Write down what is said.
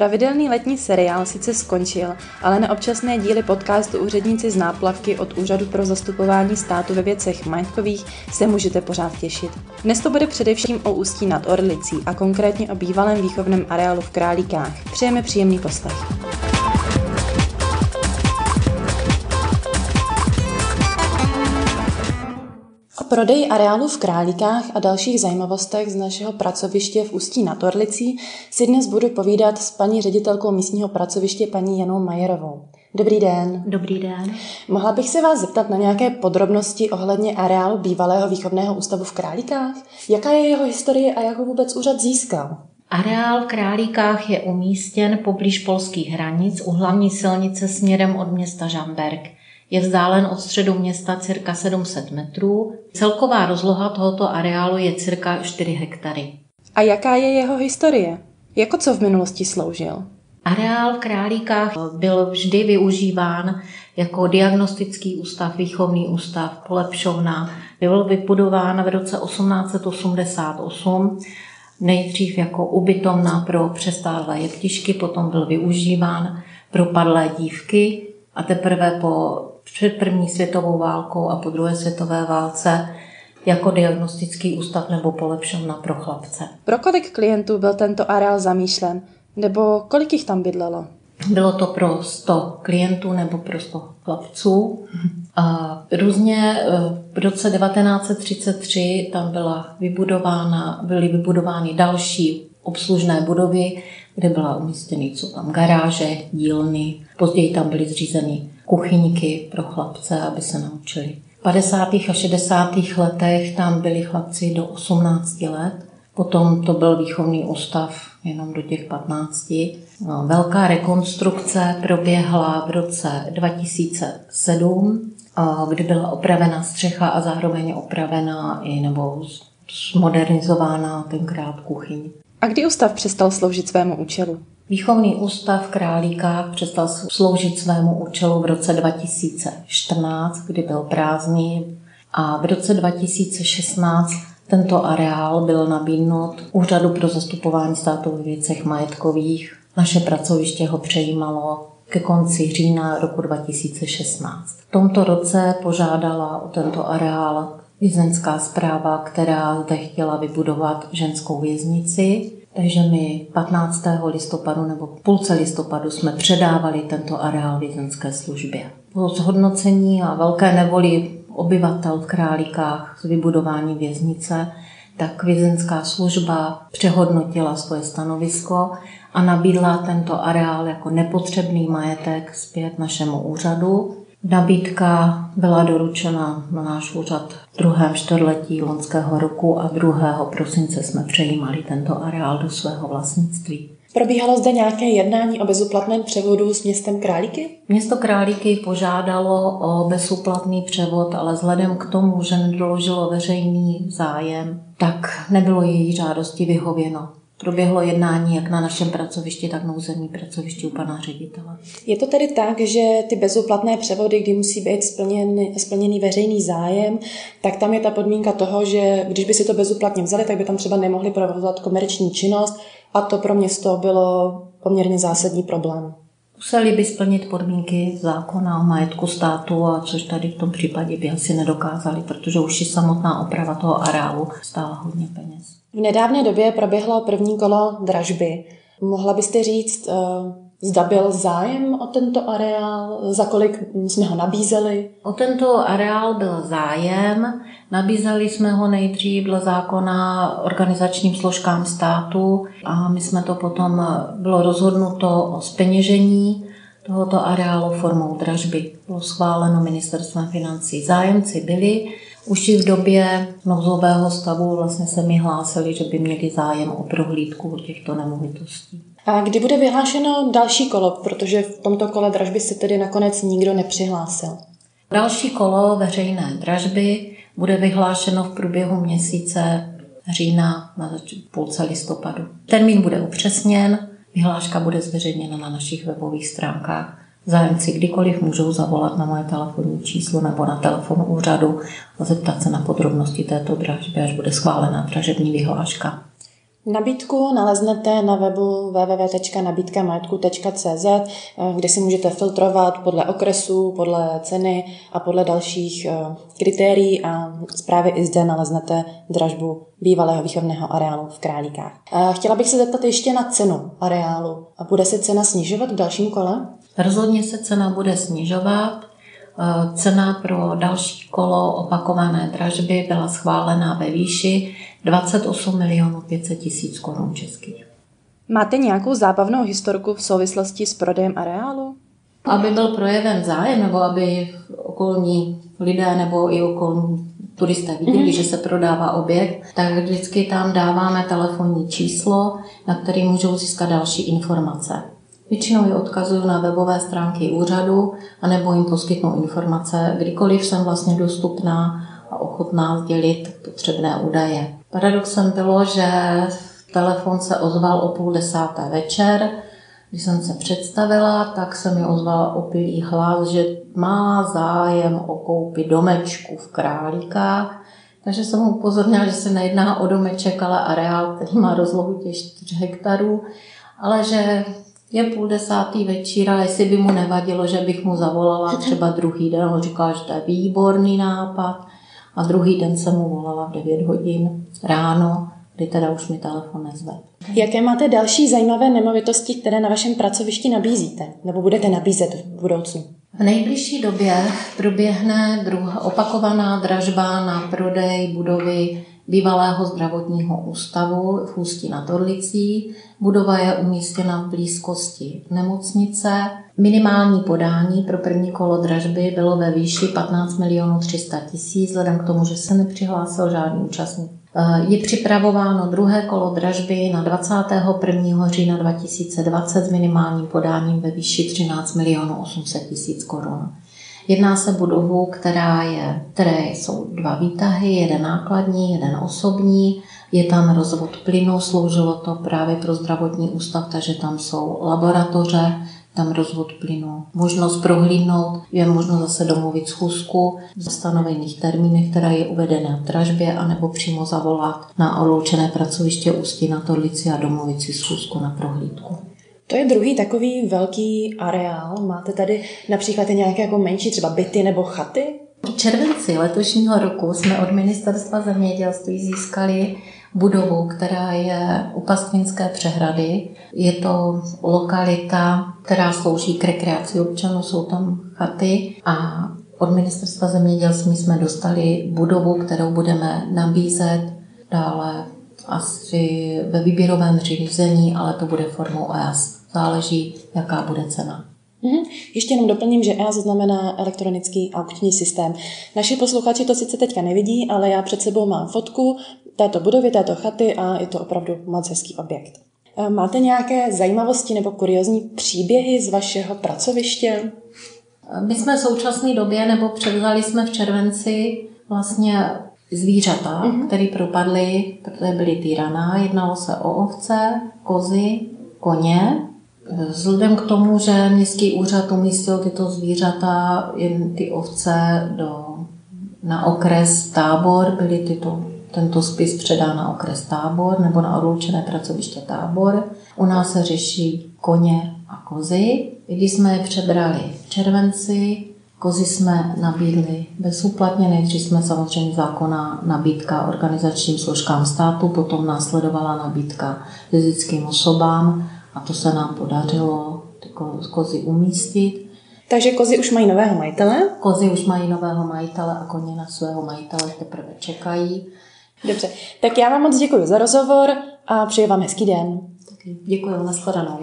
Pravidelný letní seriál sice skončil, ale na občasné díly podcastu Úředníci z náplavky od Úřadu pro zastupování státu ve věcech majetkových se můžete pořád těšit. Dnes to bude především o Ústí nad Orlicí a konkrétně o bývalém výchovném areálu v Králíkách. Přejeme příjemný poslech. Prodej areálu v Králíkách a dalších zajímavostech z našeho pracoviště v Ústí nad Orlicí si dnes budu povídat s paní ředitelkou místního pracoviště paní Janou Majerovou. Dobrý den. Dobrý den. Mohla bych se vás zeptat na nějaké podrobnosti ohledně areálu bývalého výchovného ústavu v Králíkách? Jaká je jeho historie a jak ho vůbec úřad získal? Areál v Králíkách je umístěn poblíž polských hranic u hlavní silnice směrem od města Žamberg. Je vzdálen od středu města cirka 700 metrů. Celková rozloha tohoto areálu je cirka 4 hektary. A jaká je jeho historie? Jako co v minulosti sloužil? Areál v Králíkách byl vždy využíván jako diagnostický ústav, výchovný ústav, polepšovna. Byl vybudován v roce 1888 nejdřív jako ubytovna pro přestálé jeptišky, potom byl využíván pro padlé dívky a teprve po před první světovou válkou a po druhé světové válce jako diagnostický ústav nebo polepšovna pro chlapce. Pro kolik klientů byl tento areál zamýšlen? Nebo kolik jich tam bydlelo? Bylo to pro 100 klientů nebo pro 100 chlapců. A různě e, v roce 1933 tam byla vybudována, byly vybudovány další obslužné budovy, kde byla umístěny co tam garáže, dílny. Později tam byly zřízeny kuchyňky pro chlapce, aby se naučili. V 50. a 60. letech tam byli chlapci do 18 let, potom to byl výchovný ústav jenom do těch 15. No, velká rekonstrukce proběhla v roce 2007, kdy byla opravena střecha a zároveň opravená i nebo zmodernizována tenkrát kuchyň. A kdy ústav přestal sloužit svému účelu? Výchovný ústav v Králíkách přestal sloužit svému účelu v roce 2014, kdy byl prázdný a v roce 2016 tento areál byl nabídnut Úřadu pro zastupování státu ve věcech majetkových. Naše pracoviště ho přejímalo ke konci října roku 2016. V tomto roce požádala o tento areál vězenská zpráva, která zde chtěla vybudovat ženskou věznici takže my 15. listopadu nebo půlce listopadu jsme předávali tento areál vězenské službě. Po zhodnocení a velké nevoli obyvatel v Králíkách z vybudování věznice, tak vězenská služba přehodnotila svoje stanovisko a nabídla tento areál jako nepotřebný majetek zpět našemu úřadu Nabídka byla doručena na náš úřad v druhém čtvrtletí loňského roku a 2. prosince jsme přejímali tento areál do svého vlastnictví. Probíhalo zde nějaké jednání o bezúplatném převodu s městem Králíky? Město Králíky požádalo o bezúplatný převod, ale vzhledem k tomu, že nedoložilo veřejný zájem, tak nebylo její žádosti vyhověno. Proběhlo jednání jak na našem pracovišti, tak na územní pracovišti u pana ředitele. Je to tedy tak, že ty bezúplatné převody, kdy musí být splněný, splněný veřejný zájem, tak tam je ta podmínka toho, že když by si to bezúplatně vzali, tak by tam třeba nemohli provozovat komerční činnost a to pro město bylo poměrně zásadní problém. Museli by splnit podmínky zákona o majetku státu, a což tady v tom případě by asi nedokázali, protože už i samotná oprava toho areálu stála hodně peněz. V nedávné době proběhlo první kolo dražby. Mohla byste říct, eh, zda byl zájem o tento areál, za kolik jsme ho nabízeli? O tento areál byl zájem. Nabízeli jsme ho nejdřív dle zákona organizačním složkám státu a my jsme to potom, bylo rozhodnuto o speněžení tohoto areálu formou dražby. Bylo schváleno ministerstvem financí. Zájemci byli, už i v době nouzového stavu vlastně se mi hlásili, že by měli zájem o prohlídku těchto nemovitostí. A kdy bude vyhlášeno další kolo, protože v tomto kole dražby se tedy nakonec nikdo nepřihlásil? Další kolo veřejné dražby bude vyhlášeno v průběhu měsíce října na půlce listopadu. Termín bude upřesněn, vyhláška bude zveřejněna na našich webových stránkách Zájemci kdykoliv můžou zavolat na moje telefonní číslo nebo na telefon úřadu a zeptat se na podrobnosti této dražby, až bude schválena dražební vyhláška. Nabídku naleznete na webu www.nabídkamajetku.cz, kde si můžete filtrovat podle okresu, podle ceny a podle dalších eh, kritérií a zprávě i zde naleznete dražbu bývalého výchovného areálu v Králíkách. Chtěla bych se zeptat ještě na cenu areálu. Bude se cena snižovat v dalším kole? Rozhodně se cena bude snižovat. Eh, cena pro další kolo opakované dražby byla schválena ve výši 28 milionů 500 tisíc korun českých. Máte nějakou zábavnou historku v souvislosti s prodejem areálu? Aby byl projeven zájem, nebo aby okolní lidé nebo i okolní turisté viděli, mm-hmm. že se prodává objekt, tak vždycky tam dáváme telefonní číslo, na který můžou získat další informace. Většinou je odkazuju na webové stránky úřadu, anebo jim poskytnu informace, kdykoliv jsem vlastně dostupná a ochotná sdělit potřebné údaje. Paradoxem bylo, že telefon se ozval o půl desáté večer. Když jsem se představila, tak se mi ozval opilý hlas, že má zájem o koupi domečku v Králíkách. Takže jsem mu upozornila, že se nejedná o domeček, ale areál, který má rozlohu těch 4 hektarů, ale že je půl desátý večír a jestli by mu nevadilo, že bych mu zavolala třeba druhý den. On říkal, že to je výborný nápad. A druhý den jsem mu volala v 9 hodin ráno, kdy teda už mi telefon nezve. Jaké máte další zajímavé nemovitosti, které na vašem pracovišti nabízíte? Nebo budete nabízet v budoucnu? V nejbližší době proběhne druhá opakovaná dražba na prodej budovy bývalého zdravotního ústavu v Ústí nad Orlicí. Budova je umístěna v blízkosti nemocnice. Minimální podání pro první kolo dražby bylo ve výši 15 milionů 300 tisíc, vzhledem k tomu, že se nepřihlásil žádný účastník. Je připravováno druhé kolo dražby na 21. října 2020 s minimálním podáním ve výši 13 milionů 800 tisíc korun. Jedná se budovu, která je, které jsou dva výtahy, jeden nákladní, jeden osobní. Je tam rozvod plynu, sloužilo to právě pro zdravotní ústav, takže tam jsou laboratoře, tam rozvod plynu. Možnost prohlídnout, je možno zase domluvit schůzku v stanovených termínech, která je uvedena v dražbě, anebo přímo zavolat na odloučené pracoviště Ústí na Torlici a domluvit si schůzku na prohlídku. To je druhý takový velký areál. Máte tady například nějaké jako menší třeba byty nebo chaty? V červenci letošního roku jsme od Ministerstva zemědělství získali budovu, která je u Pastvinské přehrady. Je to lokalita, která slouží k rekreaci občanů, jsou tam chaty a od Ministerstva zemědělství jsme dostali budovu, kterou budeme nabízet dále asi ve výběrovém řízení, ale to bude formou EAS záleží, jaká bude cena. Mm-hmm. Ještě jenom doplním, že EAS znamená elektronický aukční systém. Naši posluchači to sice teďka nevidí, ale já před sebou mám fotku této budovy, této chaty a je to opravdu moc hezký objekt. E, máte nějaké zajímavosti nebo kuriozní příběhy z vašeho pracoviště? My jsme v současné době, nebo převzali jsme v červenci vlastně zvířata, mm-hmm. které propadly, protože byly týraná. Jednalo se o ovce, kozy, koně Vzhledem k tomu, že městský úřad umístil tyto zvířata, jen ty ovce do, na okres tábor, byly tyto, tento spis předán na okres tábor nebo na odloučené pracoviště tábor. U nás se řeší koně a kozy. Když jsme je přebrali v červenci, kozy jsme nabídli bezúplatně, nejdřív jsme samozřejmě zákona nabídka organizačním složkám státu, potom následovala nabídka fyzickým osobám a to se nám podařilo ty kozy umístit. Takže kozy už mají nového majitele? Kozy už mají nového majitele a koně na svého majitele teprve čekají. Dobře, tak já vám moc děkuji za rozhovor a přeji vám hezký den. Děkuji, nashledanou.